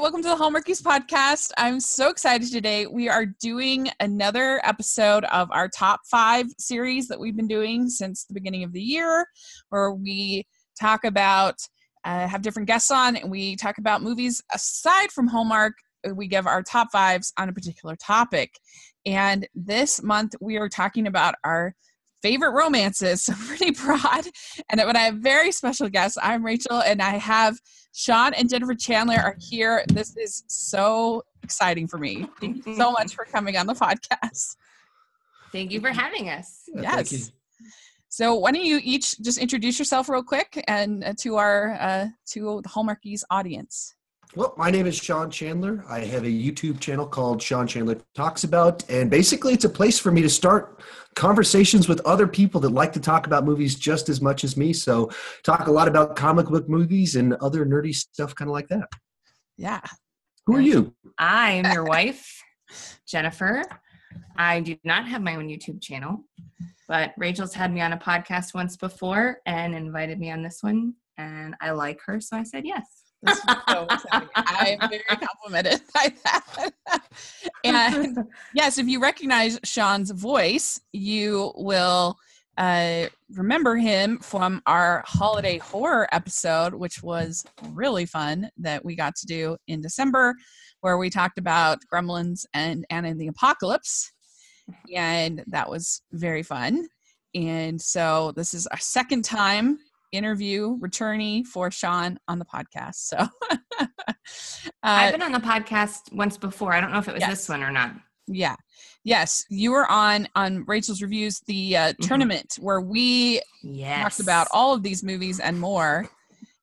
Welcome to the Hallmarkies podcast. I'm so excited today. We are doing another episode of our top five series that we've been doing since the beginning of the year, where we talk about, uh, have different guests on, and we talk about movies aside from Hallmark. We give our top fives on a particular topic. And this month, we are talking about our favorite romances, so pretty broad. And when I have very special guests, I'm Rachel, and I have Sean and Jennifer Chandler are here. This is so exciting for me. Thank you so much for coming on the podcast. Thank you for having us. yes. So why don't you each just introduce yourself real quick and uh, to our uh, to the Hallmarkies audience. Well, my name is Sean Chandler. I have a YouTube channel called Sean Chandler Talks About, and basically it's a place for me to start conversations with other people that like to talk about movies just as much as me. So, talk a lot about comic book movies and other nerdy stuff, kind of like that. Yeah. Who are you? I am your wife, Jennifer. I do not have my own YouTube channel, but Rachel's had me on a podcast once before and invited me on this one, and I like her, so I said yes so I'm very complimented by that. and yes, if you recognize Sean's voice, you will uh, remember him from our holiday horror episode, which was really fun that we got to do in December, where we talked about Gremlins and Anna and the Apocalypse. And that was very fun. And so this is our second time interview returnee for Sean on the podcast. So uh, I've been on the podcast once before. I don't know if it was yes. this one or not. Yeah. Yes, you were on on Rachel's reviews the uh, mm-hmm. tournament where we yes. talked about all of these movies and more,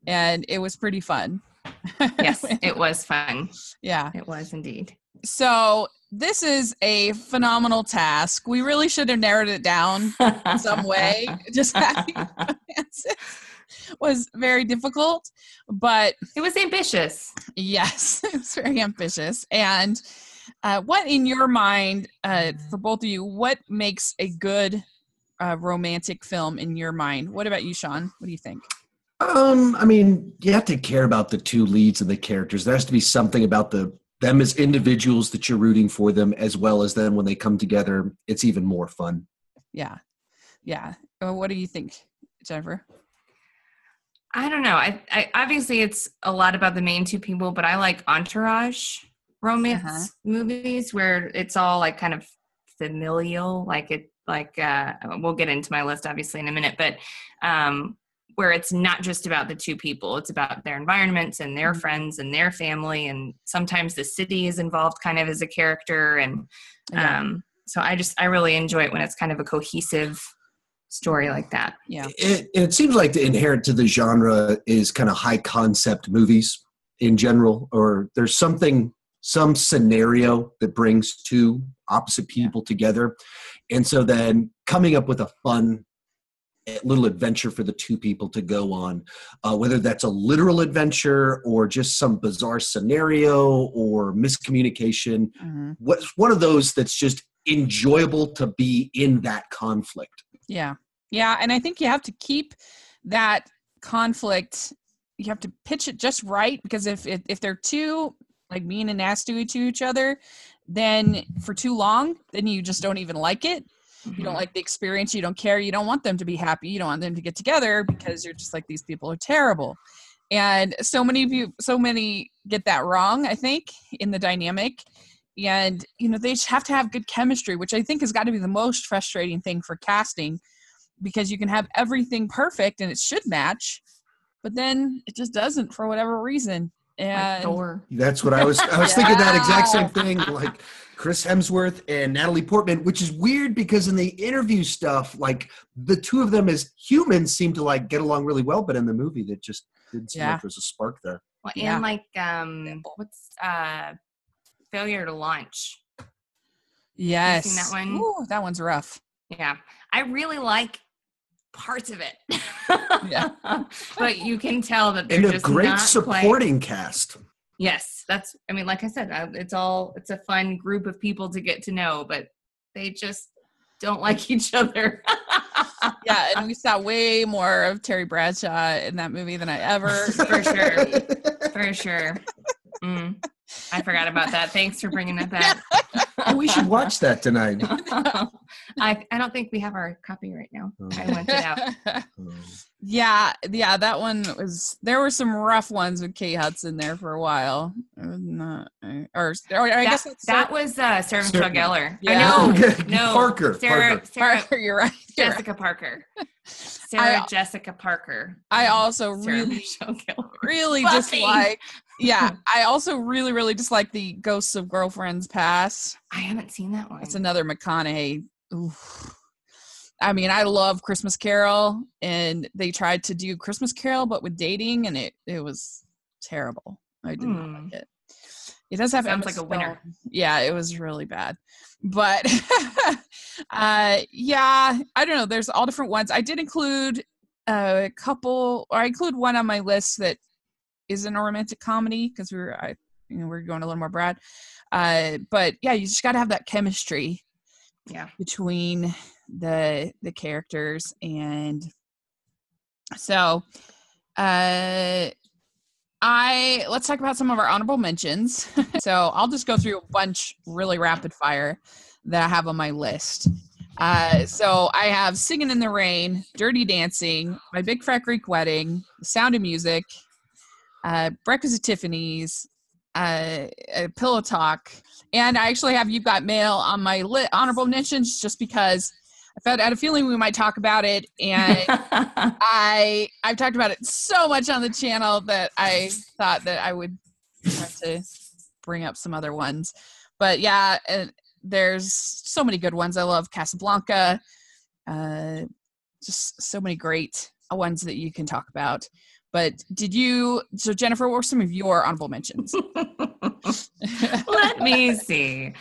and it was pretty fun. yes, it was fun. Yeah, it was indeed. So this is a phenomenal task. We really should have narrowed it down in some way. Just having was very difficult, but it was ambitious. Yes, it was very ambitious. And uh, what, in your mind, uh, for both of you, what makes a good uh, romantic film in your mind? What about you, Sean? What do you think? Um, I mean, you have to care about the two leads and the characters. There has to be something about the them as individuals that you're rooting for them as well as then when they come together it's even more fun. Yeah. Yeah. Well, what do you think jennifer? I don't know. I, I obviously it's a lot about the main two people but i like entourage romance uh-huh. movies where it's all like kind of familial like it like uh we'll get into my list obviously in a minute but um where it's not just about the two people it's about their environments and their mm-hmm. friends and their family and sometimes the city is involved kind of as a character and yeah. um, so i just i really enjoy it when it's kind of a cohesive story like that yeah it, it seems like the inherent to the genre is kind of high concept movies in general or there's something some scenario that brings two opposite people together and so then coming up with a fun little adventure for the two people to go on, uh, whether that's a literal adventure or just some bizarre scenario or miscommunication. Mm-hmm. What's one of those that's just enjoyable to be in that conflict? Yeah. Yeah. And I think you have to keep that conflict, you have to pitch it just right because if, if, if they're too like mean and nasty to each other, then for too long, then you just don't even like it Mm-hmm. You don't mm-hmm. like the experience. You don't care. You don't want them to be happy. You don't want them to get together because you're just like, these people are terrible. And so many of you, so many get that wrong, I think, in the dynamic. And, you know, they just have to have good chemistry, which I think has got to be the most frustrating thing for casting because you can have everything perfect and it should match, but then it just doesn't for whatever reason. And like that's what I was I was yeah. thinking that exact same thing. Like Chris Hemsworth and Natalie Portman, which is weird because in the interview stuff, like the two of them as humans seem to like get along really well, but in the movie that just didn't seem yeah. like there's a spark there. Well, and yeah. like um what's uh failure to launch. Yes. that one? Ooh, that one's rough. Yeah. I really like parts of it. yeah. but you can tell that they're and a great supporting quite... cast. Yes, that's. I mean, like I said, uh, it's all. It's a fun group of people to get to know, but they just don't like each other. yeah, and we saw way more of Terry Bradshaw in that movie than I ever. For sure. For sure. Mm. I forgot about that. Thanks for bringing that back. Oh, we should watch that tonight. I, I don't think we have our copy right now. I went it out. Um, yeah, yeah, that one was. There were some rough ones with Kate Hudson there for a while. It was not, or, or I that, guess that's that was uh, Sarah Sarah- Michelle Gellar. Yeah. I know. Okay, No, Parker. Sarah, Parker. Sarah Parker. You're right. You're right. Jessica Parker. Sarah Jessica Parker. I also Sarah really, really Buffy. dislike. Yeah, I also really, really dislike the Ghosts of Girlfriends Past. I haven't seen that one. It's another McConaughey. Oof. I mean, I love Christmas Carol, and they tried to do Christmas Carol, but with dating, and it it was terrible. I did not Hmm. like it. It does have Sounds Emma like a winner. Yeah, it was really bad, but uh, yeah, I don't know. There's all different ones. I did include a couple, or I include one on my list that isn't a romantic comedy because we were, I, you know, we're going a little more broad. Uh, but yeah, you just got to have that chemistry Yeah. between the the characters and so uh i let's talk about some of our honorable mentions. So i'll just go through a bunch really rapid fire that i have on my list. Uh so i have singing in the rain dirty dancing my big fat greek wedding sound of music uh breakfast at tiffany's uh, uh pillow talk. And I actually have You've Got Mail on my li- honorable mentions just because I felt I had a feeling we might talk about it, and I I've talked about it so much on the channel that I thought that I would try to bring up some other ones. But yeah, there's so many good ones. I love Casablanca. Uh, just so many great ones that you can talk about. But did you? So Jennifer, what were some of your honorable mentions? Let me see.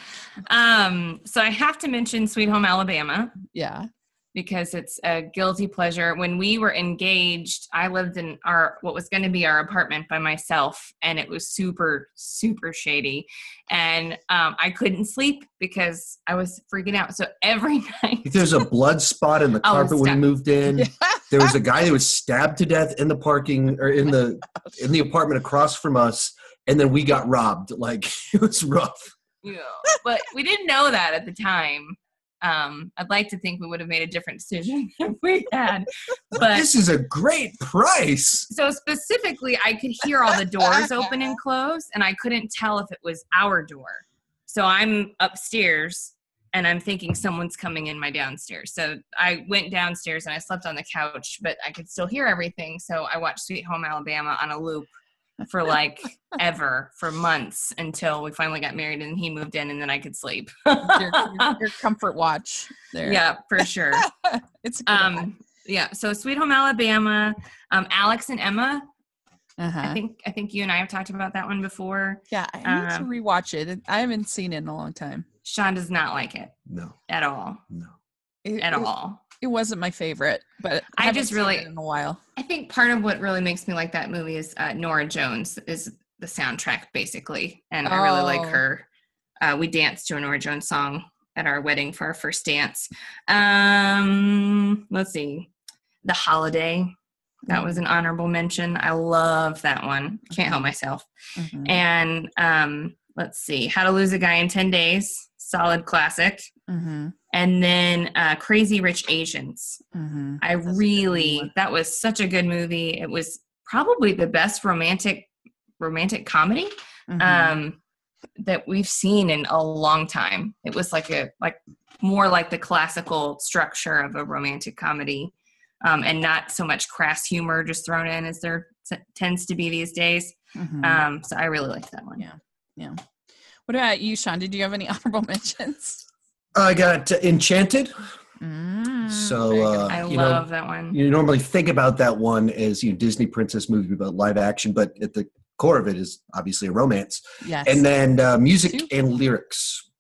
Um, so I have to mention Sweet Home Alabama yeah. Because it's a guilty pleasure. When we were engaged, I lived in our what was going to be our apartment by myself, and it was super, super shady, and um, I couldn't sleep because I was freaking out. So every night, there's a blood spot in the carpet when we moved in, there was a guy that was stabbed to death in the parking or in the in the apartment across from us, and then we got robbed. Like it was rough. Yeah. but we didn't know that at the time. Um, I'd like to think we would have made a different decision if we had. But this is a great price. so specifically, I could hear all the doors open and close, and I couldn't tell if it was our door. So I'm upstairs and I'm thinking someone's coming in my downstairs. So I went downstairs and I slept on the couch, but I could still hear everything. So I watched Sweet Home Alabama on a loop for like ever, for months until we finally got married and he moved in and then I could sleep. your, your, your comfort watch there. yeah, for sure. It's a good one. Um, yeah. So Sweet Home Alabama, um, Alex and Emma. uh-huh. I think I think you and I have talked about that one before. yeah, I need to um, rewatch it. I haven't seen it in a long time. Sean does not like it No, at all. no. It, At it- all. It wasn't my favorite, but I haven't just really- in a while. I think part of what really makes me like that movie is uh, Norah Jones is the soundtrack basically, and I really like Oh. her. Uh, we danced to a Norah Jones song at our wedding for our first dance. Um, let's see, The Holiday. That was an honorable mention. I love that one. Can't help myself. Mhm, And um, let's see, How to Lose a Guy in 10 Days, solid classic. Mhm, And then uh, Crazy Rich Asians. mhm. I That's really, that was such a good movie. It was probably the best romantic romantic comedy Mhm. um, that we've seen in a long time. It was like a like more like the classical structure of a romantic comedy, um, and not so much crass humor just thrown in as there t- tends to be these days. Mhm. Um, so I really liked that one. Yeah, yeah. what about you, Sean? Did you have any honorable mentions? I got uh, Enchanted. Mm, So, uh, I you know, love that one. You normally think about that one as you know, Disney princess movie about live action, but at the core of it is obviously a romance. yes. And then uh, music Two. and lyrics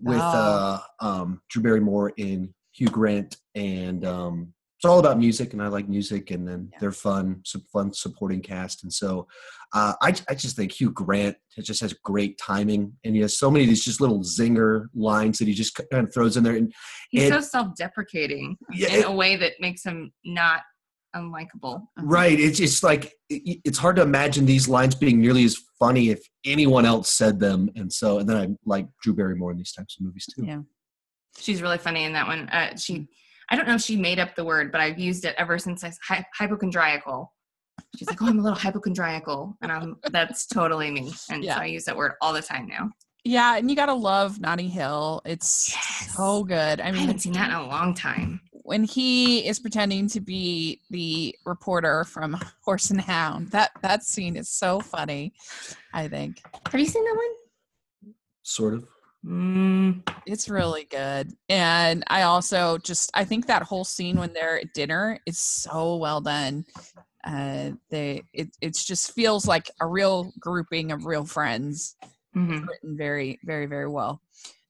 with uh, Oh. um, Drew Barrymore and Hugh Grant, and um, it's all about music, and I like music, and then Yeah. they're fun, some fun supporting cast, and so uh, I, I just think Hugh Grant just has great timing, and he has so many of these just little zinger lines that he just kind of throws in there, and He's it- so self-deprecating yeah, in it- a way that makes him not unlikable. Right. It's it's like it- it's hard to imagine these lines being nearly as funny if anyone else said them. And so, and then I like Drew Barrymore in these types of movies too. Yeah. She's really funny in that one. Uh, she, I don't know if she made up the word, but I've used it ever since I hy- hypochondriacal. She's like, oh, I'm a little hypochondriacal, and I'm that's totally me. And Yeah. so I use that word all the time now. Yeah, and you gotta love Notting Hill. It's Yes. so good. I I mean, haven't seen that in a long time. when he is pretending to be the reporter from Horse and Hound, that that scene is so funny. I think Have you seen that one? Sort of. Mm, it's really good, and I also just I think that whole scene when they're at dinner is so well done. Uh, they it it just feels like a real grouping of real friends. mhm. written very, very, very well.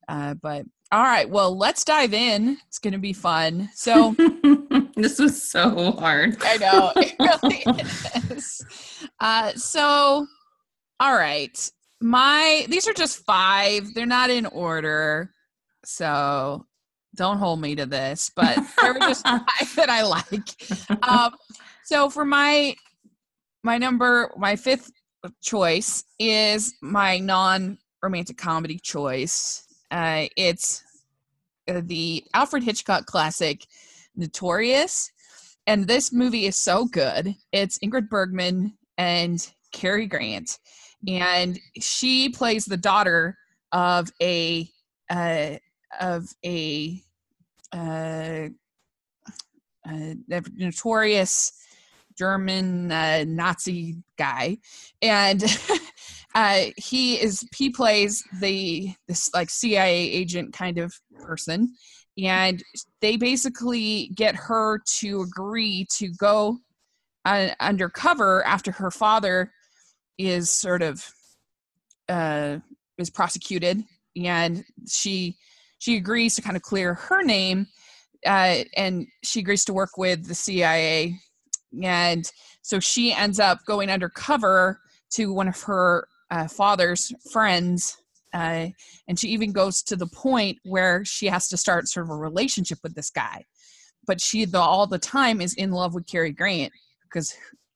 Uh, but all right, well, let's dive in. It's going to be fun. So this was so hard. I know it really is. Uh, so, all right, my these are just five. They're not in order, so don't hold me to this. But there were just five that I like. Um, so for my my number, my fifth choice is my non-romantic comedy choice. Uh, it's uh, the Alfred Hitchcock classic, Notorious, and this movie is so good. It's Ingrid Bergman and Cary Grant, and she plays the daughter of a uh, of a uh, uh, notorious German uh, Nazi guy, and uh, he is he plays the this like CIA agent kind of person, and they basically get her to agree to go uh, undercover after her father is sort of uh, is prosecuted, and she she agrees to kind of clear her name, uh, and she agrees to work with the CIA and so she ends up going undercover to one of her uh, father's friends uh, and she even goes to the point where she has to start sort of a relationship with this guy. But she the, all the time is in love with Cary Grant because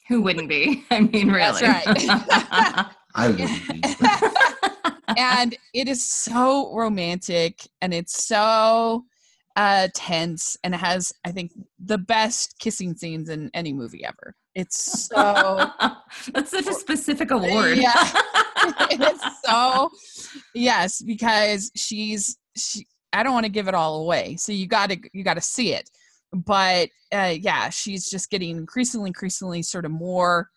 Who wouldn't be? I mean, really. That's right. I wouldn't be. and it is so romantic and it's so uh tense and it has i think the best kissing scenes in any movie ever it's so That's such a specific award. Yeah. it's so yes because she's she i don't want to give it all away so you gotta you gotta see it but uh yeah she's just getting increasingly increasingly sort of more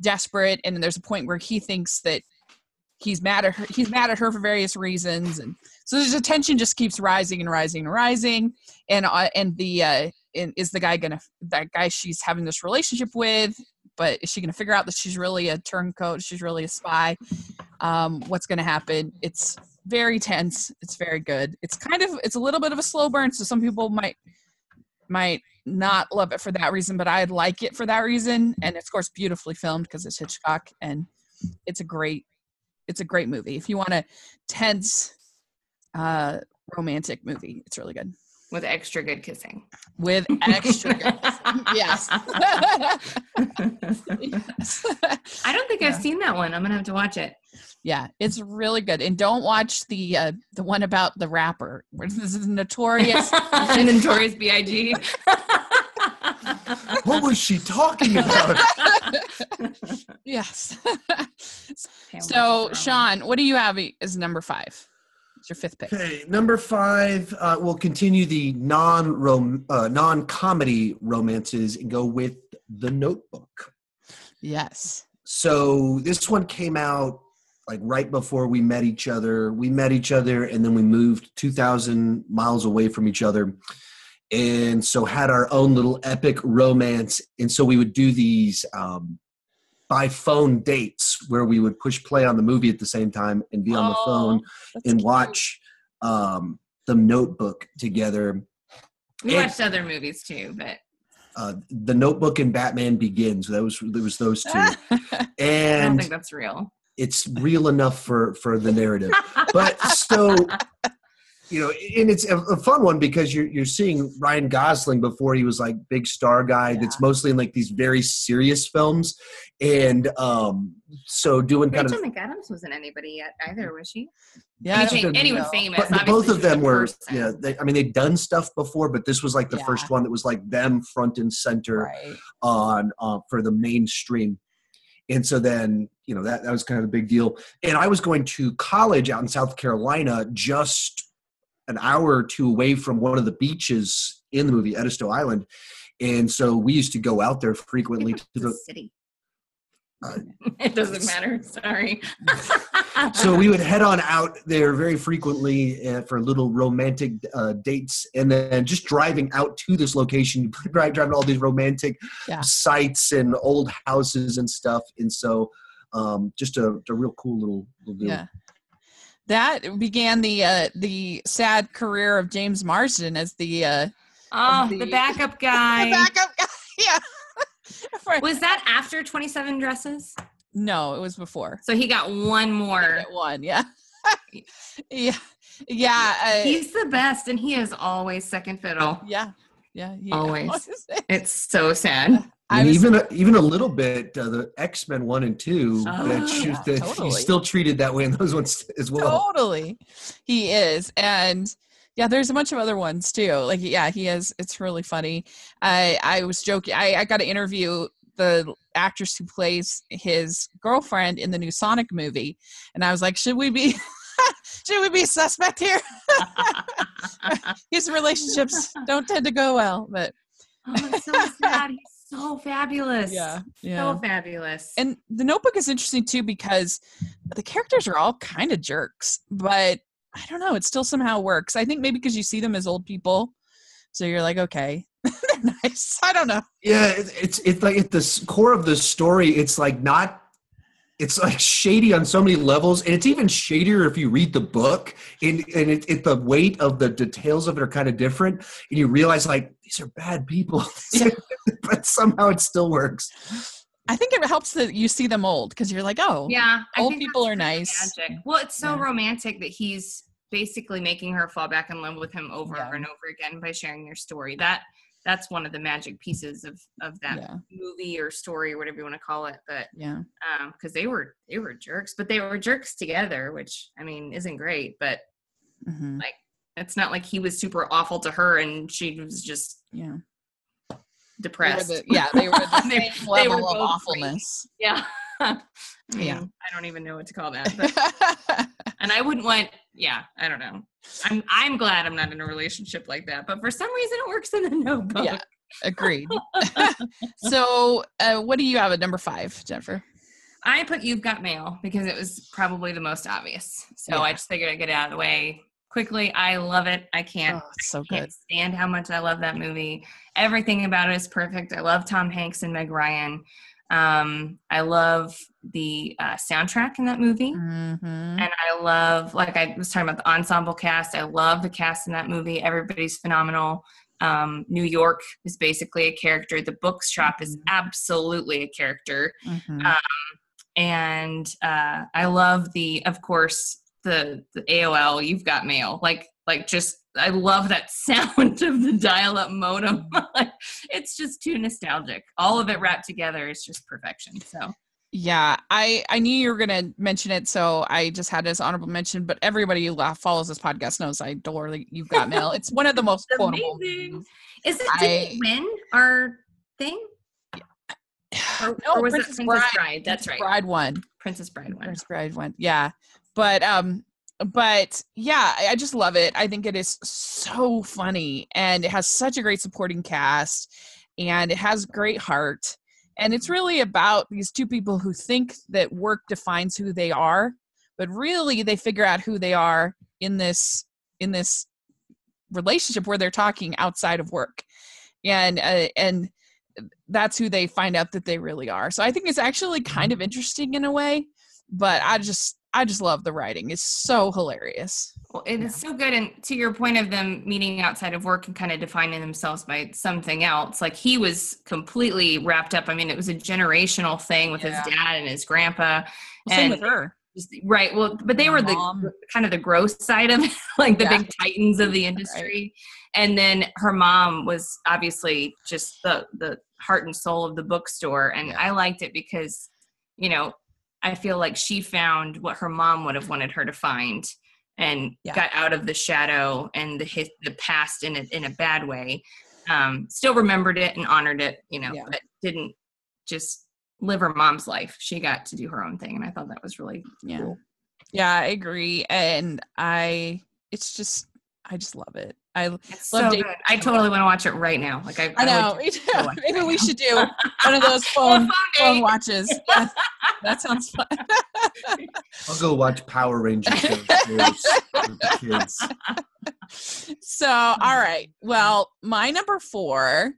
desperate and there's a point where he thinks that he's mad at her he's mad at her for various reasons and so the tension just keeps rising and rising and rising and uh, and the uh and is the guy gonna that guy she's having this relationship with but is she gonna figure out that she's really a turncoat she's really a spy? Um what's gonna happen? It's very tense it's very good. It's kind of it's a little bit of a slow burn so some people might might not love it for that reason but I'd like it for that reason. And it's of course beautifully filmed because it's hitchcock and it's a great it's a great movie. If you want a tense uh romantic movie it's really good With extra good kissing. with extra good yes Yes. I don't think Yeah. I've seen that one. I'm gonna have to watch it. yeah it's really good and don't watch the uh the one about the rapper this is notorious the Notorious B.I.G. what was she talking about? yes so sean what do you have as number five it's your fifth pick Okay, number five. Uh, we'll continue the non uh, non comedy romances and go with The Notebook. yes So this one came out like right before we met each other. We met each other and then we moved 2,000 miles away from each other. And so had our own little epic romance. And so we would do these um, by phone dates where we would push play on the movie at the same time and be on the Oh, phone and watch um, the notebook together. we and- watched other movies too, but Uh, the notebook and Batman Begins. That was there was those two. I don't And think that's real. it's real enough for for the narrative but so you know, and it's a, a, fun one because you're you're seeing Ryan Gosling before he was like big star guy. Yeah. That's mostly in like these very serious films, and um, so doing Rachel kind of McAdams wasn't anybody yet either, was she? Yeah, anyone, anyone famous. But both of them were. Yeah, they, I mean, they'd done stuff before, but this was like the yeah. first one that was like them front and center right. on uh, for the mainstream. And so then, you know, that, that was kind of a big deal. And I was going to college out in South Carolina just an hour or two away from one of the beaches in the movie Edisto Island, and so we used to go out there frequently to the city. Uh, it doesn't matter. Sorry. so we would head on out there very frequently uh, for little romantic uh, dates, and then just driving out to this location, driving all these romantic yeah. sites and old houses and stuff. And so, um, just a, a real cool little, little. Yeah that began the uh, the sad career of James Marsden as the uh, oh the, the, backup guy. the backup guy. Yeah. was that after Twenty Seven Dresses? No, it was before. So he got one more. one, yeah. yeah, yeah. Uh, He's the best, and he is always second fiddle. Yeah, yeah. Always. It's so sad. And was, even a, even a little bit uh, the X Men one and two oh, that, yeah, that totally. he's still treated that way in those ones as well. Totally, he is, and yeah, there's a bunch of other ones too. Like yeah, he is. It's really funny. I I was joking. I I got to interview the actress who plays his girlfriend in the new Sonic movie, and I was like, should we be should we be suspect here? his relationships don't tend to go well, but. Oh, it's so sad. He's so fabulous. Yeah. Yeah. So fabulous. And the notebook is interesting too because the characters are all kind of jerks, but I don't know, it still somehow works. I think maybe because you see them as old people. So you're like, okay, they're nice. I don't know. Yeah, it's it's like at the core of the story, it's like not it's like shady on so many levels and it's even shadier if you read the book and, and it, it, the weight of the details of it are kind of different and you realize like these are bad people but somehow it still works i think it helps that you see them old because you're like oh yeah old people are nice magic. well it's so yeah. romantic that he's basically making her fall back in love with him over yeah. and over again by sharing their story that that's one of the magic pieces of of that yeah. movie or story or whatever you want to call it but yeah. um because they were they were jerks but they were jerks together which i mean isn't great but mm-hmm. like it's not like he was super awful to her and she was just yeah. Depressed they the, yeah they were the same they, level they were of awfulness. Yeah yeah i don't even know what to call that but, and i wouldn't want yeah i don't know I'm I'm glad I'm not in a relationship like that, but for some reason it works in the notebook. Yeah, agreed. so, uh, what do you have at number five, Jennifer? I put "You've Got Mail" because it was probably the most obvious. So yeah. I just figured I'd get it out of the way quickly. I love it. I can't. Oh, so I can't stand how much I love that movie. Everything about it is perfect. I love Tom Hanks and Meg Ryan. Um, I love the uh, soundtrack in that movie, mm-hmm. and I love, like I was talking about the ensemble cast. I love the cast in that movie. Everybody's phenomenal. Um, New York is basically a character. The bookshop mm-hmm. is absolutely a character, mm-hmm. um, and uh, I love the, of course, the the AOL. You've got mail. Like like just I love that sound of the dial-up modem. it's just too nostalgic. All of it wrapped together is just perfection. So yeah, I I knew you were gonna mention it, so I just had this honorable mention. But everybody who follows this podcast knows I adore You've Got Mail. It's one of the most quotable. Amazing. Is it did I, win our thing? Or, no, or was Princess, it Princess Bride? Bride? That's Princess right. Bride won. Princess Bride won. Princess Bride won. Yeah, but um, but yeah, I just love it. I think it is so funny and it has such a great supporting cast and it has great heart. And it's really about these two people who think that work defines who they are, but really they figure out who they are in this in this relationship where they're talking outside of work. And uh, and that's who they find out that they really are. So I think it's actually kind of interesting in a way, but I just I just love the writing. It's so hilarious. Well, it is so good. And to your point of them meeting outside of work and kind of defining themselves by something else, like he was completely wrapped up. I mean, it was a generational thing with yeah. his dad and his grandpa. Well, and same with her. Just- right. Well, but they were the kind of the gross side of it, like the Yeah. big titans of the industry. And then her mom was obviously just the the heart and soul of the bookstore. And Yeah. I liked it because, you know, I feel like she found what her mom would have wanted her to find and Yeah. got out of the shadow and the his, the past in a in a bad way. Um, still remembered it and honored it, you know, Yeah. but didn't just live her mom's life. She got to do her own thing, and I thought that was really Yeah. cool. Yeah, I agree. And I it's just I just love it. I It's Love so David good. I totally want to watch it right now. Like I, I know. would me too. go watch it Maybe right we now. should do one of those Or phone phone phone watches. Yeah, that sounds fun. I'll go watch Power Rangers with the kids. so, all right. Well, my number four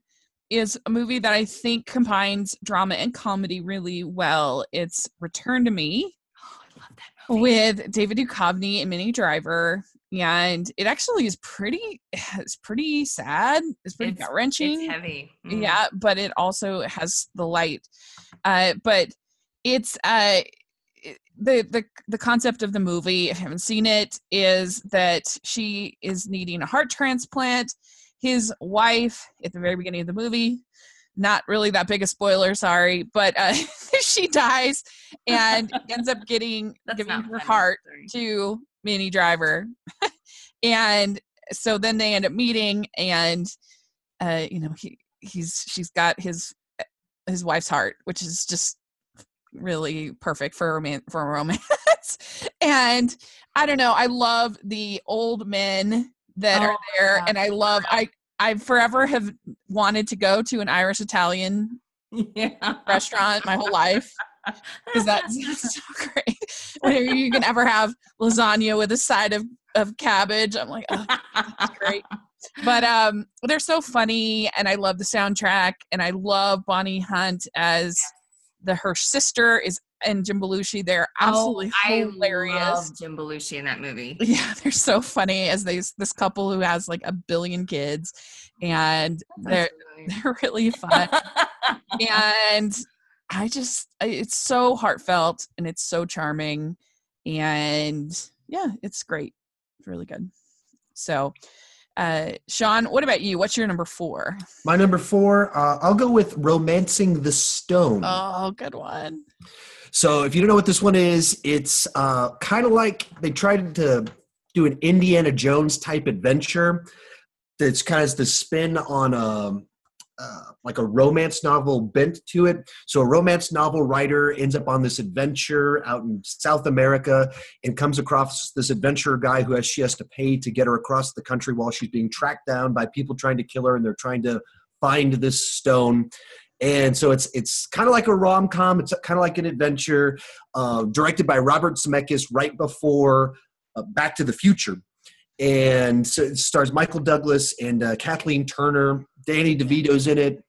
is a movie that I think combines drama and comedy really well. It's Return to Me Oh, I love that movie. with David Duchovny and Minnie Driver. And it actually is pretty, it's pretty sad. It's pretty gut wrenching. It's heavy. Mm. yeah but it also has the light uh but it's uh the the the concept of the movie if you haven't seen it is that she is needing a heart transplant his wife at the very beginning of the movie not really that big a spoiler sorry but uh she dies and ends up getting That's giving her funny. heart to Minnie Driver. and so then they end up meeting and uh you know he he's she's got his his wife's heart which is just really perfect for a roman- for a romance and i don't know i love the old men that are Oh, there yeah. and i love i i forever have wanted to go to an irish italian yeah. restaurant my whole life because that's, so great. Whenever you can ever have lasagna with a side of, of cabbage, I'm like, oh, that's great. But um, they're so funny, and I love the soundtrack, and I love Bonnie Hunt as the her sister is and Jim Belushi. They're absolutely oh, I hilarious. love Jim Belushi in that movie. Yeah, they're so funny as they this couple who has like a billion kids, and they're they're really fun and I just I- it's so heartfelt and it's so charming and yeah, it's great. It's really good. So, uh Sean, what about you? What's your number 4? My number four, uh, I'll go with Romancing the Stone. Oh, good one. So if you don't know what this one is, it's uh, kind of like they tried to do an Indiana Jones type adventure. That's kind of the spin on a uh, like a romance novel bent to it. So a romance novel writer ends up on this adventure out in South America and comes across this adventurer guy who has she has to pay to get her across the country while she's being tracked down by people trying to kill her and they're trying to find this stone and so it's it's kind of like a rom com. It's kind of like an adventure, uh, directed by Robert Zemeckis right before uh, Back to the Future, and so it stars Michael Douglas and uh, Kathleen Turner. Danny DeVito's in it,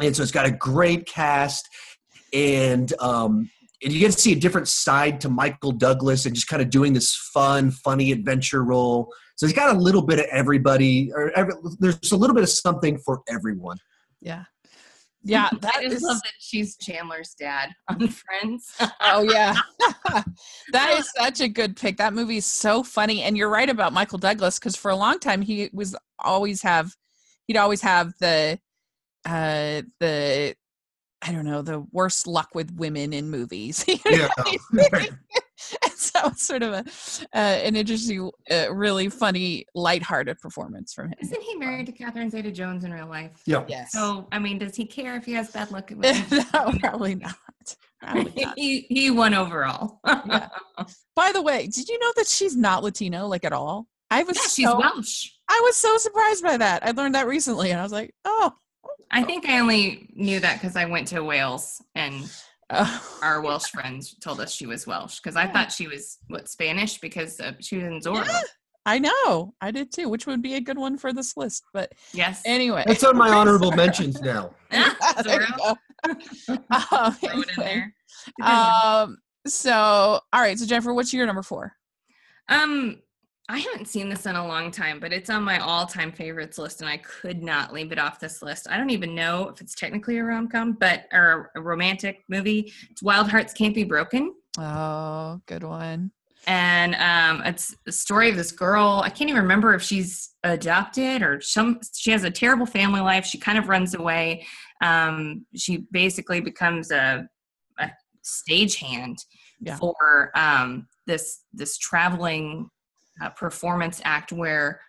and so it's got a great cast, and um, and you get to see a different side to Michael Douglas and just kind of doing this fun, funny adventure role. So he's got a little bit of everybody, or every, there's a little bit of something for everyone. Yeah. Yeah, that I just is love that she's Chandler's dad on Friends. Oh yeah. that is such a good pick. That movie's so funny and you're right about Michael Douglas cuz for a long time he was always have he'd always have the uh the I don't know, the worst luck with women in movies. You know? Yeah. and so it's sort of a uh, an interesting uh, really funny lighthearted performance from him. Isn't he married to Catherine Zeta Jones in real life? yeah. Yes. So, I mean, does he care if he has bad luck? with no, probably not. Probably not. he, he won overall. Yeah. By the way, did you know that she's not Latino like at all? I was Yeah, she's so, Welsh. I was so surprised by that. I learned that recently, and I was like, oh, I think I only knew that because I went to Wales and oh. our Welsh friends told us she was Welsh because I Yeah. thought she was what Spanish because uh, she was in Zorro. Yeah. I know, I did too, which would be a good one for this list. But Yes. anyway, That's on my honorable mentions now. There you Zorro. go. Um, Throw it in anyway, there. It's a good one. um, so all right, so Jennifer, what's your number four? Um, I haven't seen this in a long time, but it's on my all-time favorites list, and I could not leave it off this list. I don't even know if it's technically a rom-com, but or a romantic movie. It's Wild Hearts Can't Be Broken. Oh, good one. and um, it's the story of this girl. I can't even remember if she's adopted or some. She has a terrible family life. She kind of runs away. Um, she basically becomes a, a stagehand Yeah. for um, this this traveling uh, performance act. Where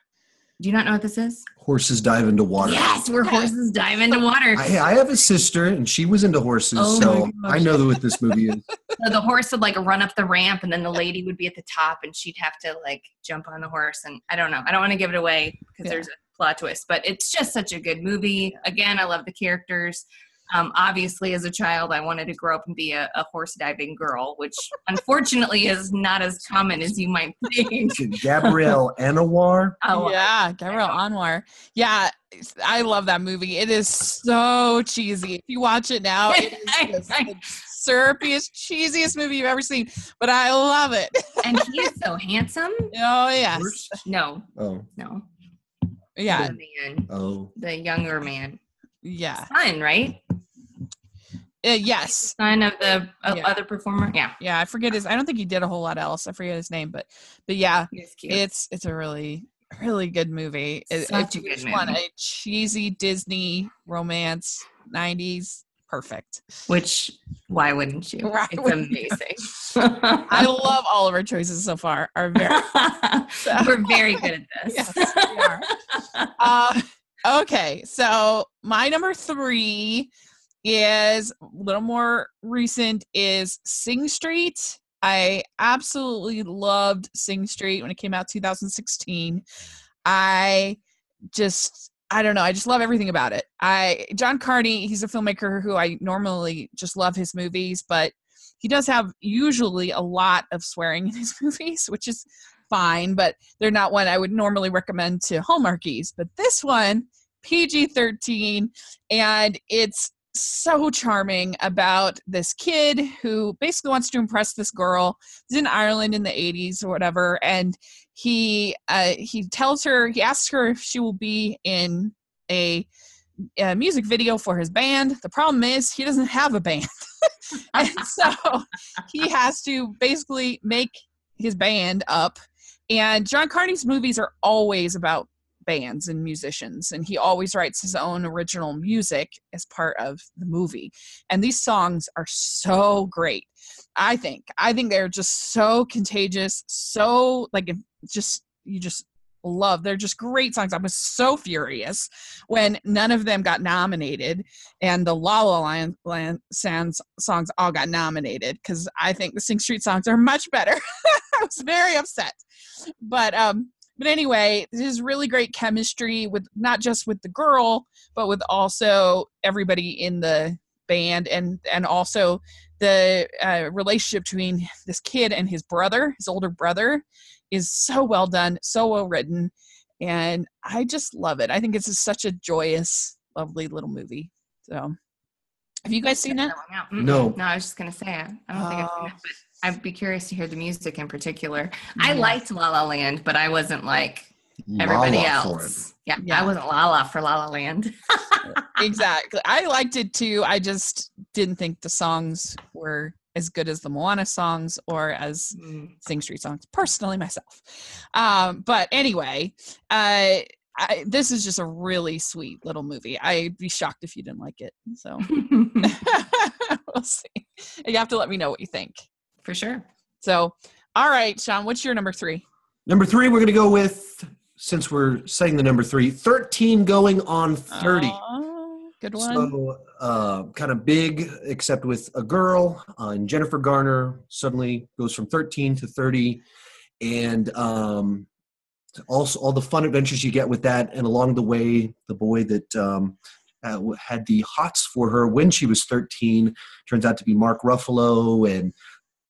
do you not know what this is? Horses dive into water. Yes, where horses dive into water. I, I have a sister, and she was into horses, Oh so I know what this movie is. So the horse would like run up the ramp, and then the lady would be at the top, and she'd have to like jump on the horse. And I don't know. I don't want to give it away because Yeah. there's a plot twist, but it's just such a good movie. Again, I love the characters. Um, obviously, as a child, I wanted to grow up and be a, a horse diving girl, which unfortunately is not as common as you might think. Gabrielle Anwar. Oh, yeah, Gabrielle Anwar. Yeah, I love that movie. It is so cheesy. If you watch it now, it is just the syruppiest, cheesiest movie you've ever seen. But I love it. and he is so handsome. Oh yes, Horse? No, Oh, no, yeah, the man, oh. the younger man, yeah, son, right? Uh, yes, Son of the uh, Yeah. other performer. Yeah, yeah. I forget his. I don't think he did a whole lot else. I forget his name, but but yeah, it's it's a really really good movie. It- Such if a you good just want a cheesy Disney romance, '90s, perfect. Which why wouldn't you? Why it's wouldn't you? amazing. I love all of our choices so far. Are very We're very good at this. Yes, we are. uh, okay, so my number three is a little more recent. Is Sing Street. I absolutely loved Sing Street when it came out 2016. I just I don't know. I just love everything about it. I John Carney, he's a filmmaker who I normally just love his movies, but he does have usually a lot of swearing in his movies, which is fine, but they're not one I would normally recommend to Hallmarkies. But this one, PG 13, and it's so charming about this kid who basically wants to impress this girl. He's in Ireland in the 80s or whatever, and he uh, he tells her he asks her if she will be in a, a music video for his band. The problem is he doesn't have a band, and so he has to basically make his band up. And John Carney's movies are always about bands and musicians, and he always writes his own original music as part of the movie. And these songs are so great. I think. I think they're just so contagious, so like just you just love. They're just great songs. I was so furious when none of them got nominated and the La La Land, Land Sands songs all got nominated because I think the Sing Street songs are much better. I was very upset. But um but anyway, there's really great chemistry with not just with the girl, but with also everybody in the band and and also the uh, relationship between this kid and his brother, his older brother, is so well done, so well written, and I just love it. I think it's such a joyous, lovely little movie. So, have you guys seen it? No. No, I was just gonna say it. I don't think I've seen Oh. it, but I'd be curious to hear the music in particular. I liked La La Land, but I wasn't like La everybody La for else. Yeah, Yeah. I wasn't La La for La La Land. exactly. I liked it too. I just didn't think the songs were as good as the Moana songs or as Mm. Sing Street songs, personally myself. Um, but anyway, uh, I, this is just a really sweet little movie. I'd be shocked if you didn't like it. So we'll see. You have to let me know what you think. For sure. So, all right, Sean, what's your number three? Number three, we're going to go with, since we're saying the number three, 13 going on 30. Oh, good one. So, uh, kind of big, except with a girl. Uh, and Jennifer Garner suddenly goes from 13 to 30. And um, also all the fun adventures you get with that. And along the way, the boy that um, uh, had the hots for her when she was 13 turns out to be Mark Ruffalo. And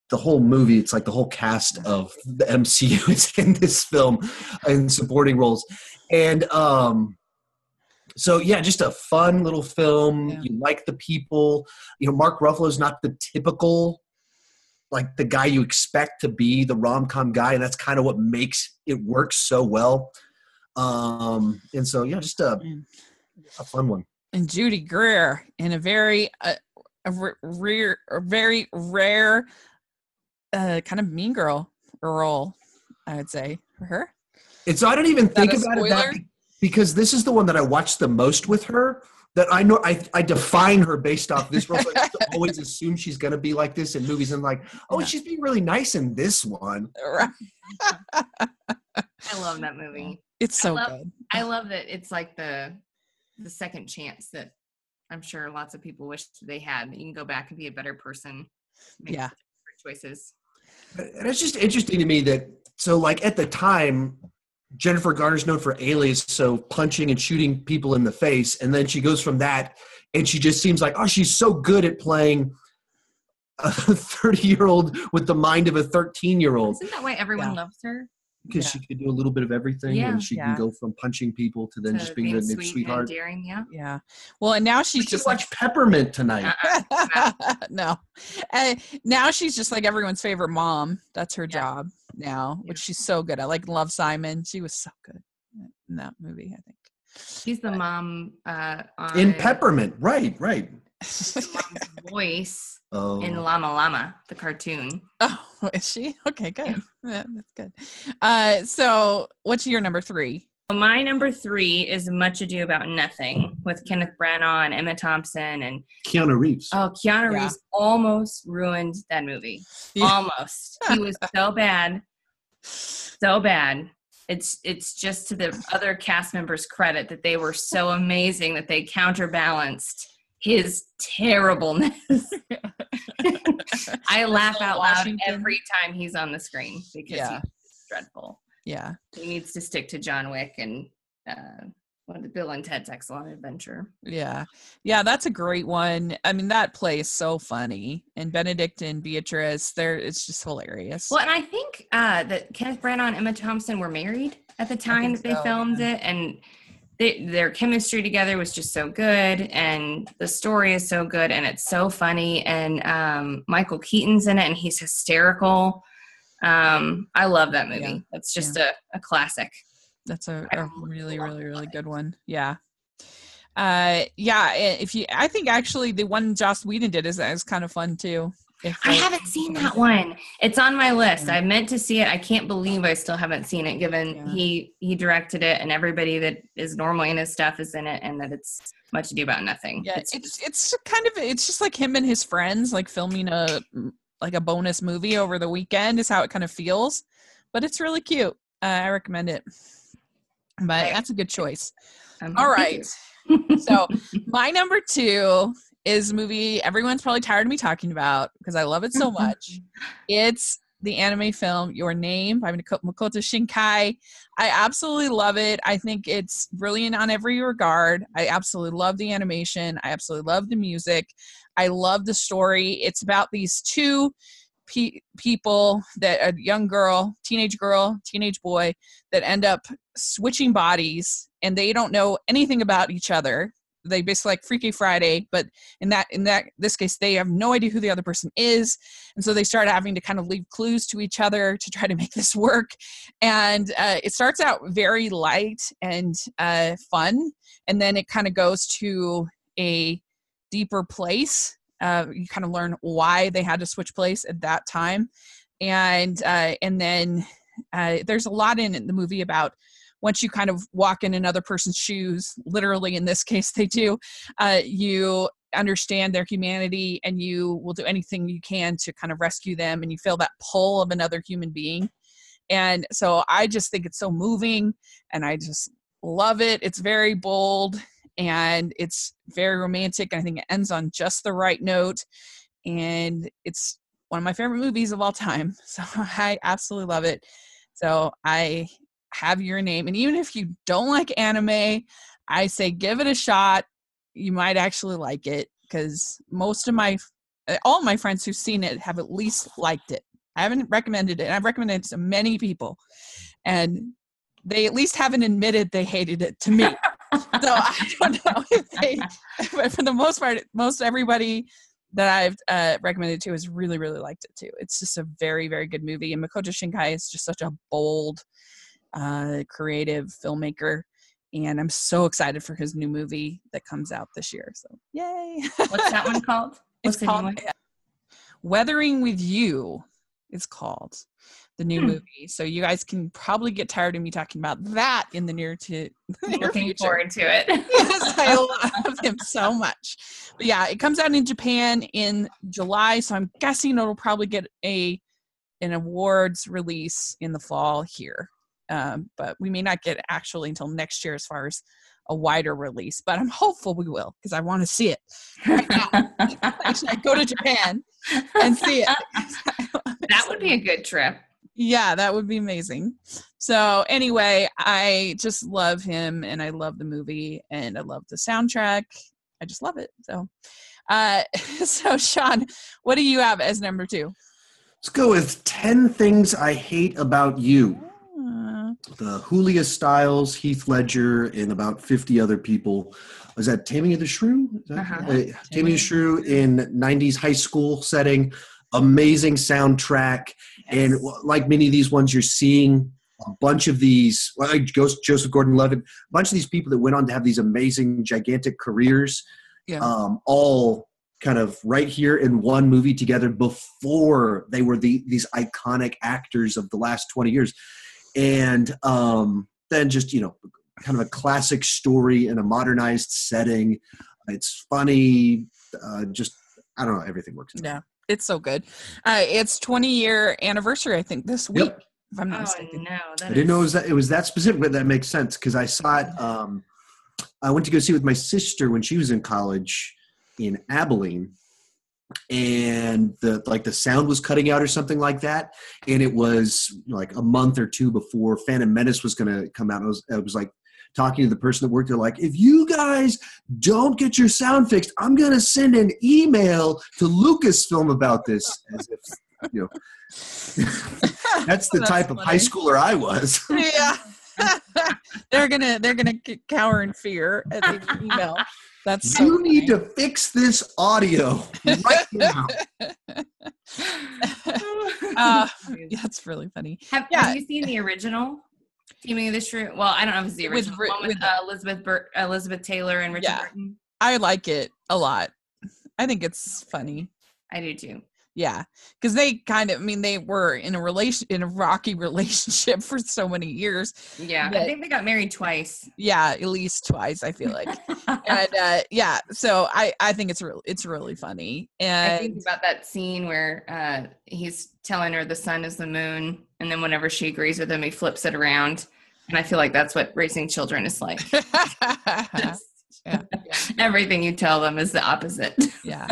the whole movie, it's like the whole cast of the MCU is in this film in supporting roles. And um, so yeah, just a fun little film. Yeah. You like the people. You know, Mark Ruffalo is not the typical like the guy you expect to be the rom com guy, and that's kind of what makes it work so well. Um, and so yeah, just a Mm. a fun one. and Judy Greer in a very uh, a rare, a very rare uh, kind of mean girl role, I would say for her. And so I don't even think a about it that because this is the one that I watched the most with her. That I know I, I define her based off this role. So I always assume she's gonna be like this in movies and like, oh, Yeah. she's being really nice in this one. Right. I love that movie. It's so love- good. I love that it's like the the second chance that I'm sure lots of people wish they had. That you can go back and be a better person. Make Yeah. choices. And it's just interesting to me that so like at the time, Jennifer Garner's known for Alias, so punching and shooting people in the face, and then she goes from that, and she just seems like oh, she's so good at playing a 30 year old with the mind of a 13 year old Isn't that why everyone Yeah. loves her? Because she could do a little bit of everything, Yeah. and she Yeah. can go from punching people to then To just being a sweet and sweetheart. daring, yeah. Yeah. Well, and now she's should just like Peppermint tonight. Uh-uh. no. Uh, now she's just like everyone's favorite mom. That's her Yeah. job now, Yeah. which she's so good at. Like Love Simon. She was so good in that movie, I think. She's the mom uh, on In Peppermint, right, right. The mom's voice Oh, in Llama Llama, the cartoon. oh, is she? Okay, good. Yeah, that's good. Uh, so what's your number three? My number three is Much Ado About Nothing with Kenneth Branagh and Emma Thompson and Keanu Reeves. oh, Keanu Yeah. Reeves almost ruined that movie. Yeah. Almost. he was so bad, so bad. It's it's just to the other cast members' credit that they were so amazing that they counterbalanced his terribleness. I laugh out loud every time he's on the screen because Yeah. he's dreadful. Yeah. He needs to stick to John Wick and uh, what the Bill and Ted's Excellent Adventure. Yeah. Yeah, that's a great one. I mean, that play is so funny. And Benedick and Beatrice, they're it's just hilarious. Well, and I think uh, that Kenneth Branagh and Emma Thompson were married at the time that they so, filmed yeah. it, and they, their chemistry together was just so good, and the story is so good, and it's so funny, and um, Michael Keaton's in it, and he's hysterical. Um, I love that movie. Yeah. It's just a, a classic. That's a, a really, really, really good one. Yeah. Uh yeah, if you I think actually the one Joss Whedon did is is kind of fun too. I haven't seen that one. It's on my list. Yeah. I meant to see it. I can't believe I still haven't seen it given Yeah. he he directed it and everybody that is normally in his stuff is in it and that it's much ado about nothing. Yeah, It's, it's it's kind of it's just like him and his friends like filming a like a bonus movie over the weekend is how it kind of feels, but it's really cute. Uh, I recommend it. But Right. that's a good choice. um, All thank So my number two is a movie everyone's probably tired of me talking about because I love it so mm-hmm. much. It's the anime film Your Name by Mako- Makoto Shinkai. I absolutely love it. I think it's brilliant on every regard. I absolutely love the animation. I absolutely love the music. I love the story. It's about these two pe- people that a young girl, teenage girl, teenage boy that end up switching bodies and they don't know anything about each other. They basically like Freaky Friday, but in that in that this case, they have no idea who the other person is, and so they start having to kind of leave clues to each other to try to make this work. And uh, it starts out very light and uh, fun, and then it kind of goes to a deeper place. Uh, you kind of learn why they had to switch place at that time, and uh, and then uh, there's a lot in the movie about once you kind of walk in another person's shoes, literally in this case they do, uh, you understand their humanity and you will do anything you can to kind of rescue them and you feel that pull of another human being. And so I just think it's so moving and I just love it. It's very bold and it's very romantic. I think it ends on just the right note. And it's one of my favorite movies of all time. So I absolutely love it. So I have your name. And even if you don't like anime, I say give it a shot. You might actually like it because most of my, uh, all my friends who've seen it have at least liked it. I haven't recommended it. I've recommended it to many people, and they at least haven't admitted they hated it to me. so I don't know if they, but for the most part, most everybody that I've uh, recommended to has really, really liked it too. It's just a very, very good movie, and Makoto Shinkai is just such a bold, uh, creative filmmaker, and I'm so excited for his new movie that comes out this year. So yay! What's that one called? it's What's new called Weathering with You. is called the new Hmm. movie. So you guys can probably get tired of me talking about that in the near to near Looking future. forward to it. yes, I love him so much. But yeah, it comes out in Japan in July, so I'm guessing it'll probably get a an awards release in the fall here. Um, but we may not get actually until next year as far as a wider release. But I'm hopeful we will because I want to see it. Right now. Actually, I go to Japan and see it. that would be a good trip. Yeah, that would be amazing. So anyway, I just love him and I love the movie and I love the soundtrack. I just love it. So uh so Sean, what do you have as number 2? Let's go with 10 things I hate about you. The Julia Stiles, Heath Ledger, and about 50 other people. Was that Taming of the Shrew? Is that- Uh-huh. uh, Taming of the Shrew in 90s high school setting. Amazing soundtrack. And like many of these ones, you're seeing a bunch of these, like Joseph Joseph Gordon-Levitt, a bunch of these people that went on to have these amazing, gigantic careers, Yeah. um, all kind of right here in one movie together before they were the these iconic actors of the last 20 years. And um, then just, you know, kind of a classic story in a modernized setting. It's funny, uh, just, I don't know, everything works. yeah, it's so good. Uh it's 20 year anniversary I think this week Yep. if I'm not Oh mistaken. no, that I didn't know it is- was that it was that specific, but that makes sense because I saw it. Um, I went to go see it with my sister when she was in college in Abilene, and the like the sound was cutting out or something like that, and it was like a month or two before Phantom Menace was going to come out. I was, I was like talking to the person that worked there, like, if you guys don't get your sound fixed, I'm going to send an email to Lucasfilm about this. As if, you know, that's the That's type of high schooler I was. yeah. they're gonna they're gonna cower in fear at the email. That's so you need to fix this audio right now. uh, yeah, that's really funny. have, yeah. have you seen the original Taming of the Shrew? Well, I don't know if it's the original Ri- one with, with- uh, Elizabeth Bur- Elizabeth Taylor and Richard Yeah. Burton. I like it a lot. I think it's funny. I do too. Yeah, because they kind of, I mean, they were in a relation, in a rocky relationship for so many years. Yeah, I think they got married twice. Yeah, at least twice. I feel like, and uh, yeah. So I, I think it's real, it's really funny. I think about that scene where uh, he's telling her the sun is the moon, and then whenever she agrees with him, he flips it around. And I feel like that's what raising children is like. Just yeah, Everything you tell them is the opposite. yeah.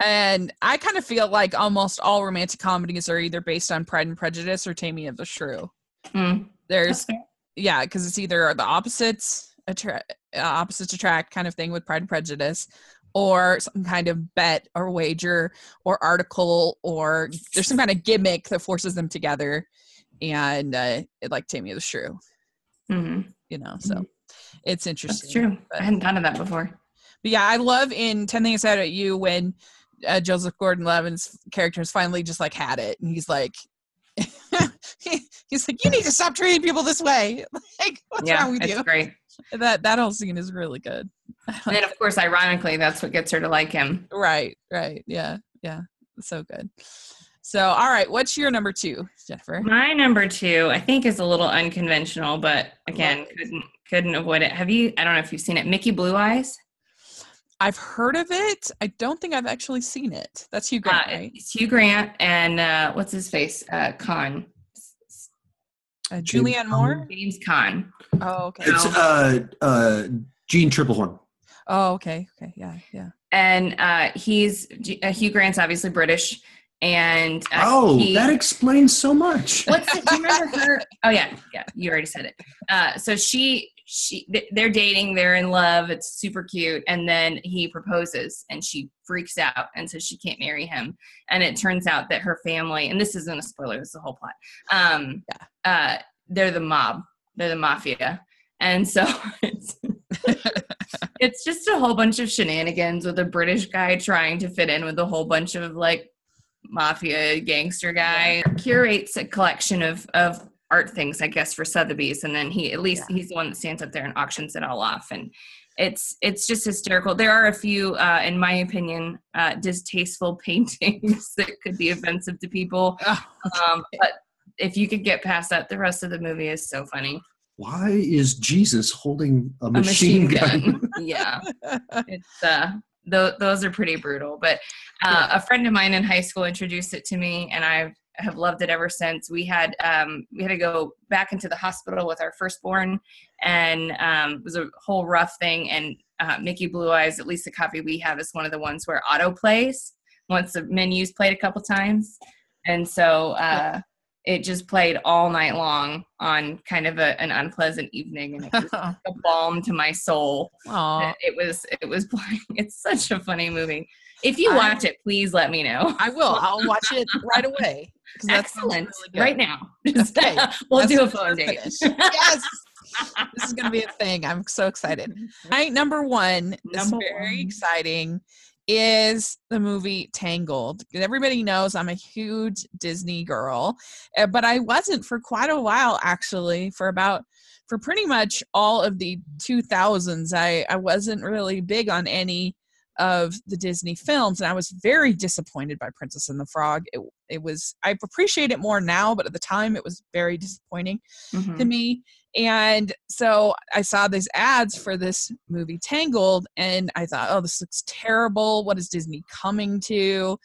And I kind of feel like almost all romantic comedies are either based on Pride and Prejudice or Taming of the Shrew. Mm, There's yeah, because it's either the opposites attract, uh, opposites attract kind of thing with Pride and Prejudice, or some kind of bet or wager or article, or there's some kind of gimmick that forces them together, and uh, it, like Taming of the Shrew, Mhm. you know. So it's interesting. That's true. but- I hadn't thought of that before. But yeah, I love in Ten Things I Said at You when uh, Joseph Gordon-Levitt's character has finally just like had it, and he's like, he's like, you need to stop treating people this way. Like, what's yeah, wrong with it's you? great. That that whole scene is really good. And then, of course, ironically, that's what gets her to like him. Right, right, yeah, yeah, so good. So, all right, what's your number two, Jennifer? My number two, I think, is a little unconventional, but again, couldn't couldn't avoid it. Have you? I don't know if you've seen it. Mickey Blue Eyes. I've heard of it. I don't think I've actually seen it. That's Hugh Grant, Uh, right? It's Hugh Grant and uh, what's his face? Uh, Caan. Uh, Julianne Moore. James Caan. Oh, okay. It's uh, uh, Jeanne Tripplehorn. Oh, okay, okay, yeah, yeah. And uh, he's uh, Hugh Grant's obviously British, and uh, oh, he- that explains so much. What's it? Do you remember her? Oh yeah, yeah. You already said it. Uh, so she, she, they're dating. They're in love. It's super cute. And then he proposes, and she freaks out and says she can't marry him. And it turns out that her family, and this isn't a spoiler. This is the whole plot. Um, Yeah. Uh, they're the mob. They're the mafia. And so it's. it's just a whole bunch of shenanigans with a British guy trying to fit in with a whole bunch of like mafia gangster guy curates a collection of of art things, I guess, for Sotheby's, and then he at least Yeah. he's the one that stands up there and auctions it all off, and it's it's just hysterical. There are a few, uh, in my opinion, uh, distasteful paintings that could be offensive to people, Oh, um, but if you could get past that, the rest of the movie is so funny. Why is Jesus holding a A machine, gun? yeah, it's uh, th- those are pretty brutal. But uh, a friend of mine in high school introduced it to me, and I have loved it ever since. We had um, we had to go back into the hospital with our firstborn, and um, it was a whole rough thing. And uh, Mickey Blue Eyes, at least the copy we have, is one of the ones where auto plays once the menus played a couple times, and so. Uh, it just played all night long on kind of a, an unpleasant evening, and it was a balm to my soul. Aw. It was it was playing. It's such a funny movie. If you I- watch it, please let me know. I will. I'll watch it right away. 'Cause that sounds Excellent. really right now. Okay. we'll That's do a phone date. yes. This is going to be a thing. I'm so excited. My number one is Number very one. exciting is the movie Tangled. Everybody knows I'm a huge Disney girl, uh, but I wasn't for quite a while actually. For about for pretty much all of the 2000s, I I wasn't really big on any of the Disney films, and I was very disappointed by Princess and the Frog. It it was I appreciate it more now, but at the time it was very disappointing to Mhm. me. And so I saw these ads for this movie Tangled, and I thought, oh, this looks terrible. What is Disney coming to?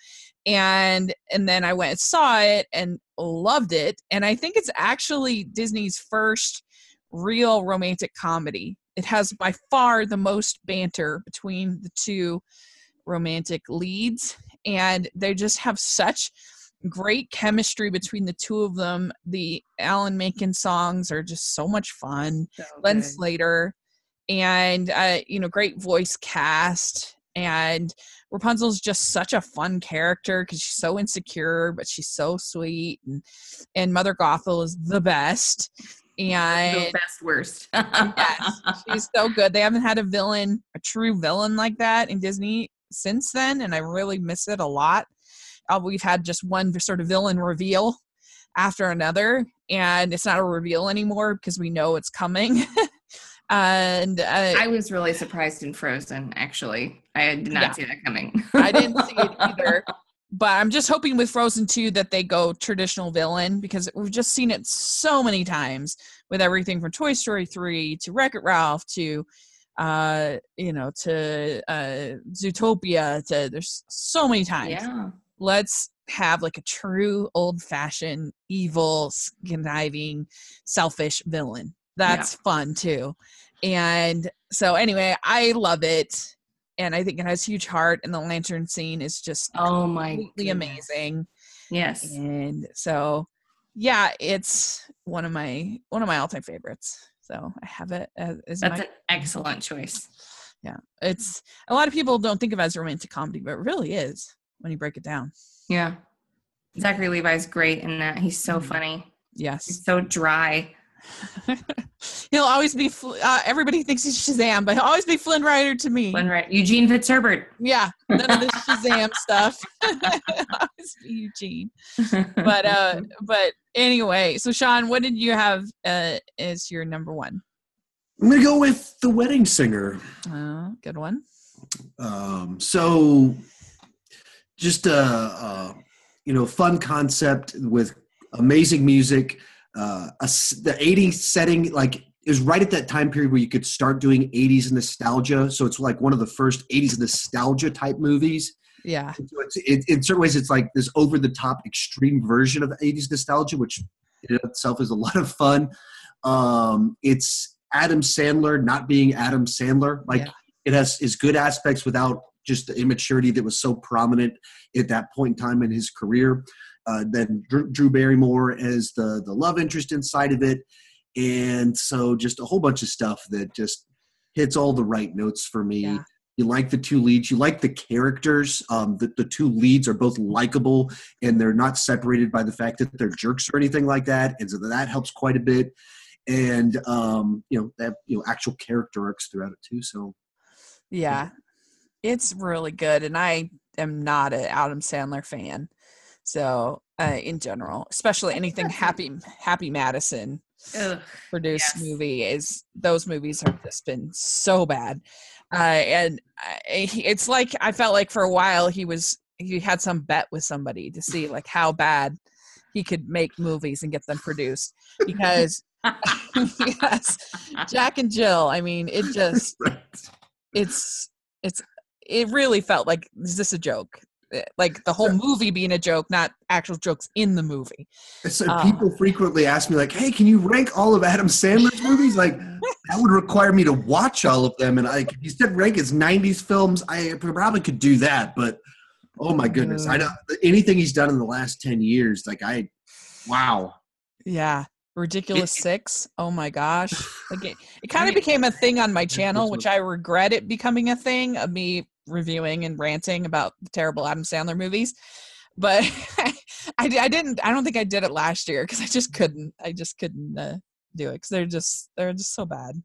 And and then I went and saw it and loved it. And I think it's actually Disney's first real romantic comedy. It has by far the most banter between the two romantic leads, and they just have such great chemistry between the two of them. The Alan Menken songs are just so much fun. So Len good. Slater, and uh, you know, great voice cast. And Rapunzel's just such a fun character because she's so insecure, but she's so sweet. And and Mother Gothel is the best. The And best worst. yes, she's so good. They haven't had a villain, a true villain like that in Disney since then, and I really miss it a lot. Uh, we've had just one sort of villain reveal after another, and it's not a reveal anymore because we know it's coming. and uh, I was really surprised in Frozen. Actually, I did not Yeah. see that coming. I didn't see it either. But I'm just hoping with Frozen 2 that they go traditional villain because we've just seen it so many times with everything from Toy Story 3 to Wreck It Ralph to uh you know to uh Zootopia to there's so many times. yeah. Let's have like a true old fashioned evil conniving selfish villain. That's fun too. And so anyway, I love it and I think it has huge heart and the lantern scene is just Oh my. completely goodness. amazing Yes. and so yeah it's one of my one of my all-time favorites so i have it as, as That's my an excellent choice. yeah it's a lot of people don't think of it as romantic comedy but it really is when you break it down Yeah. Zachary Levi's great in that. He's so Mhm. funny. yes He's so dry. he'll always be uh, everybody thinks he's shazam but he'll always be flynn rider to me Flynn right. Eugene Fitzherbert. yeah none of this shazam stuff always be eugene but uh but anyway so sean what did you have uh as your number one I'm gonna go with the wedding singer. uh, good one Um, so just a, a you know fun concept with amazing music. Uh, a the 80s setting like is right at that time period where you could start doing 80s nostalgia. So it's like one of the first 80s nostalgia type movies. yeah So it's, it, in certain ways, it's like this over the top extreme version of 80s nostalgia, which in itself is a lot of fun. Um, it's Adam Sandler not being Adam Sandler. Like Yeah. it has his good aspects without just the immaturity that was so prominent at that point in time in his career. Uh, then Drew, Barrymore as the the love interest inside of it, and so just a whole bunch of stuff that just hits all the right notes for me. Yeah. You like the two leads. You like the characters. Um, the, the two leads are both likable, and they're not separated by the fact that they're jerks or anything like that. And so that helps quite a bit. And um, you know, they have you know actual character arcs throughout it too. So Yeah, it's really good, and I am not an Adam Sandler fan, So uh, in general, especially anything Happy Happy Madison Ugh, produced Yes. movie is those movies have just been so bad, uh, and I, it's like I felt like for a while he was he had some bet with somebody to see like how bad he could make movies and get them produced because yes, Jack and Jill. I mean, it just it's it's it really felt like is this a joke Eh, like the whole movie being a joke not actual jokes in the movie So Uh, people frequently ask me like, "Hey, can you rank all of Adam Sandler's movies?" Like that would require me to watch all of them, and I, if you said rank his '90s films, I probably could do that. But oh my goodness, I don't anything he's done in the last ten years. Like I, wow, yeah ridiculous It- six oh my gosh like it, it kind of became a thing on my channel which i regret it becoming a thing of me reviewing and ranting about the terrible adam sandler movies but I, I didn't i don't think i did it last year because i just couldn't i just couldn't uh, do it because they're just they're just so bad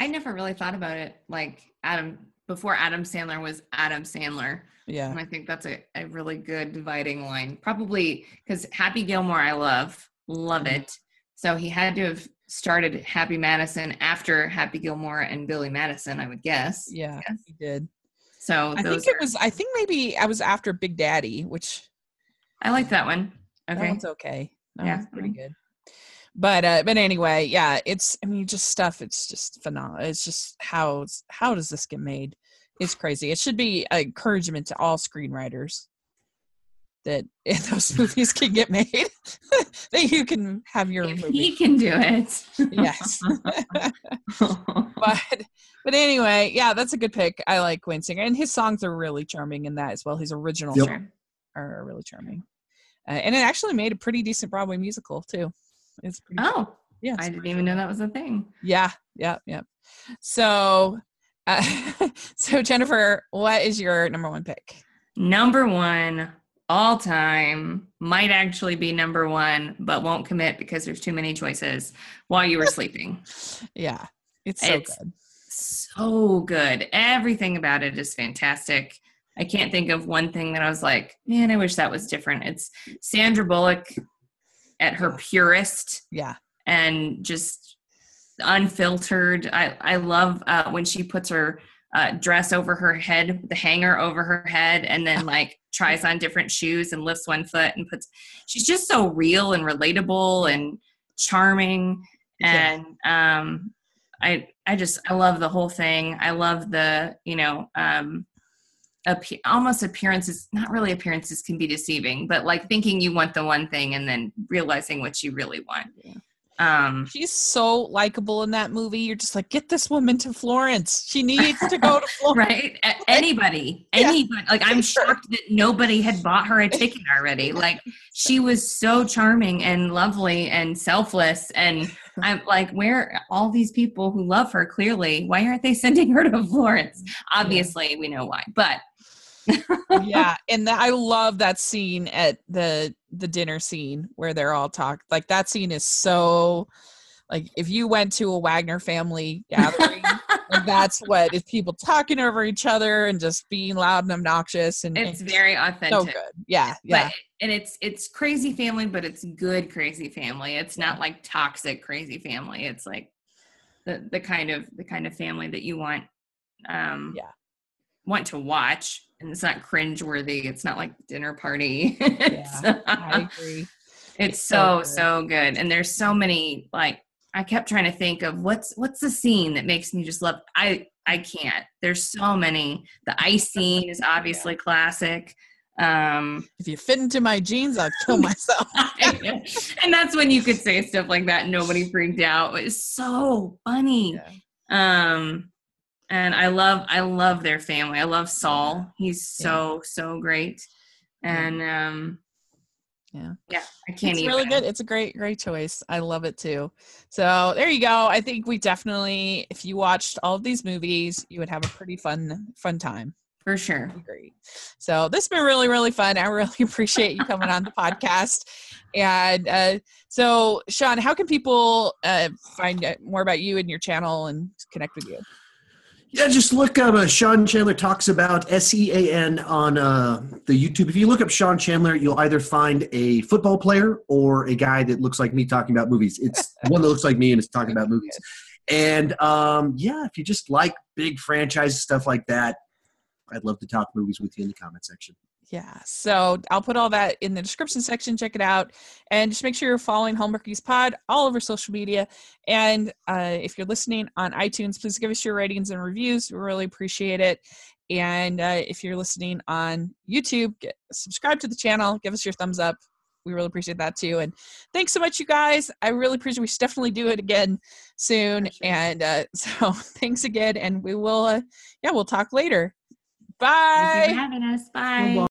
I never really thought about it like Adam before Adam Sandler was Adam Sandler. yeah And I think that's a, a really good dividing line. Probably because Happy Gilmore, I love, love Mhm. it. So he had to have started Happy Madison after Happy Gilmore and Billy Madison, I would guess. yeah Yes. he did So I think it are- was. I think maybe I was after Big Daddy, which I like that one. Okay, that Okay. one's okay. That Yeah. one's pretty good. But uh, but anyway, yeah, it's. I mean, just stuff. It's just phenomenal. It's just how how does this get made? It's crazy. It should be an encouragement to all screenwriters that if those movies can get made, that you can have your If movie. he can do it. yes. but but anyway, yeah, that's a good pick. I like Wedding Singer, and his songs are really charming in that as well. His original Yep. are really charming, uh, and it actually made a pretty decent Broadway musical too. It's pretty. oh, yeah, I didn't even good. know that was a thing. Yeah, yeah, yeah. So, uh, so Jennifer, what is your number one pick? Number one all time might actually be number one, but won't commit because there's too many choices while you were sleeping. Yeah, it's so It's- good. So good. Everything about it is fantastic. I can't think of one thing that I was like, man, I wish that was different. It's Sandra Bullock at her purest Yeah, and just unfiltered. I I love uh, when she puts her uh, dress over her head, the hanger over her head, and then like tries on different shoes and lifts one foot and puts. She's just so real and relatable and charming, Yeah. and um, I I just I love the whole thing. I love the you know um, appe- almost appearances not really appearances can be deceiving but like thinking you want the one thing and then realizing what you really want Yeah. Um she's so likable in that movie. You're just like, get this woman to Florence. She needs to go to Florence. right A- anybody Yeah. anybody like i'm shocked that nobody had bought her a ticket already like she was so charming and lovely and selfless and i'm like where are all these people who love her clearly why aren't they sending her to florence obviously we know why but yeah, and that, I love that scene at the the dinner scene where they're all talk. Like that scene is so like if you went to a Wagner family gathering, that's what is people talking over each other and just being loud and obnoxious and it's and very authentic so good. Yeah, yeah, but and it's it's crazy family but it's good crazy family it's not like toxic crazy family it's like the the kind of the kind of family that you want um Yeah. want to watch and it's not cringe worthy it's not like dinner party it's, I agree. it's It's so so good. so good and there's so many like i kept trying to think of what's what's the scene that makes me just love i i can't there's so many the ice scene is obviously classic um If you fit into my jeans, I'll kill myself. and that's when you could say stuff like that and nobody freaked out It's so funny Yeah. um and i love i love their family i love saul he's so so great and um Yeah. yeah i can't it's even really good. It's a great, great choice. I love it too. So there you go. I think we definitely, if you watched all of these movies, you would have a pretty fun, fun time. for sure Great. So this has been really, really fun. I really appreciate you coming on the podcast. And uh, so, Sean, how can people uh, find out more about you and your channel and connect with you? Yeah, just look up uh, Sean Chandler talks about S E A N on uh, the YouTube. If you look up Sean Chandler, you'll either find a football player or a guy that looks like me talking about movies. It's one that looks like me and is talking about movies. And um, yeah, if you just like big franchise stuff like that, I'd love to talk movies with you in the comment section. Yeah. So I'll put all that in the description section. Check it out. And just make sure you're following Hallmarkies Pod all over social media. And uh, if you're listening on iTunes, please give us your ratings and reviews. We really appreciate it. And uh, if you're listening on YouTube, get, subscribe to the channel. Give us your thumbs up. We really appreciate that too. And thanks so much, you guys. I really appreciate. We should definitely do it again soon. Sure. And uh, so thanks again. And we will. Uh, yeah, we'll talk later. Bye. Thank you for having us. Bye.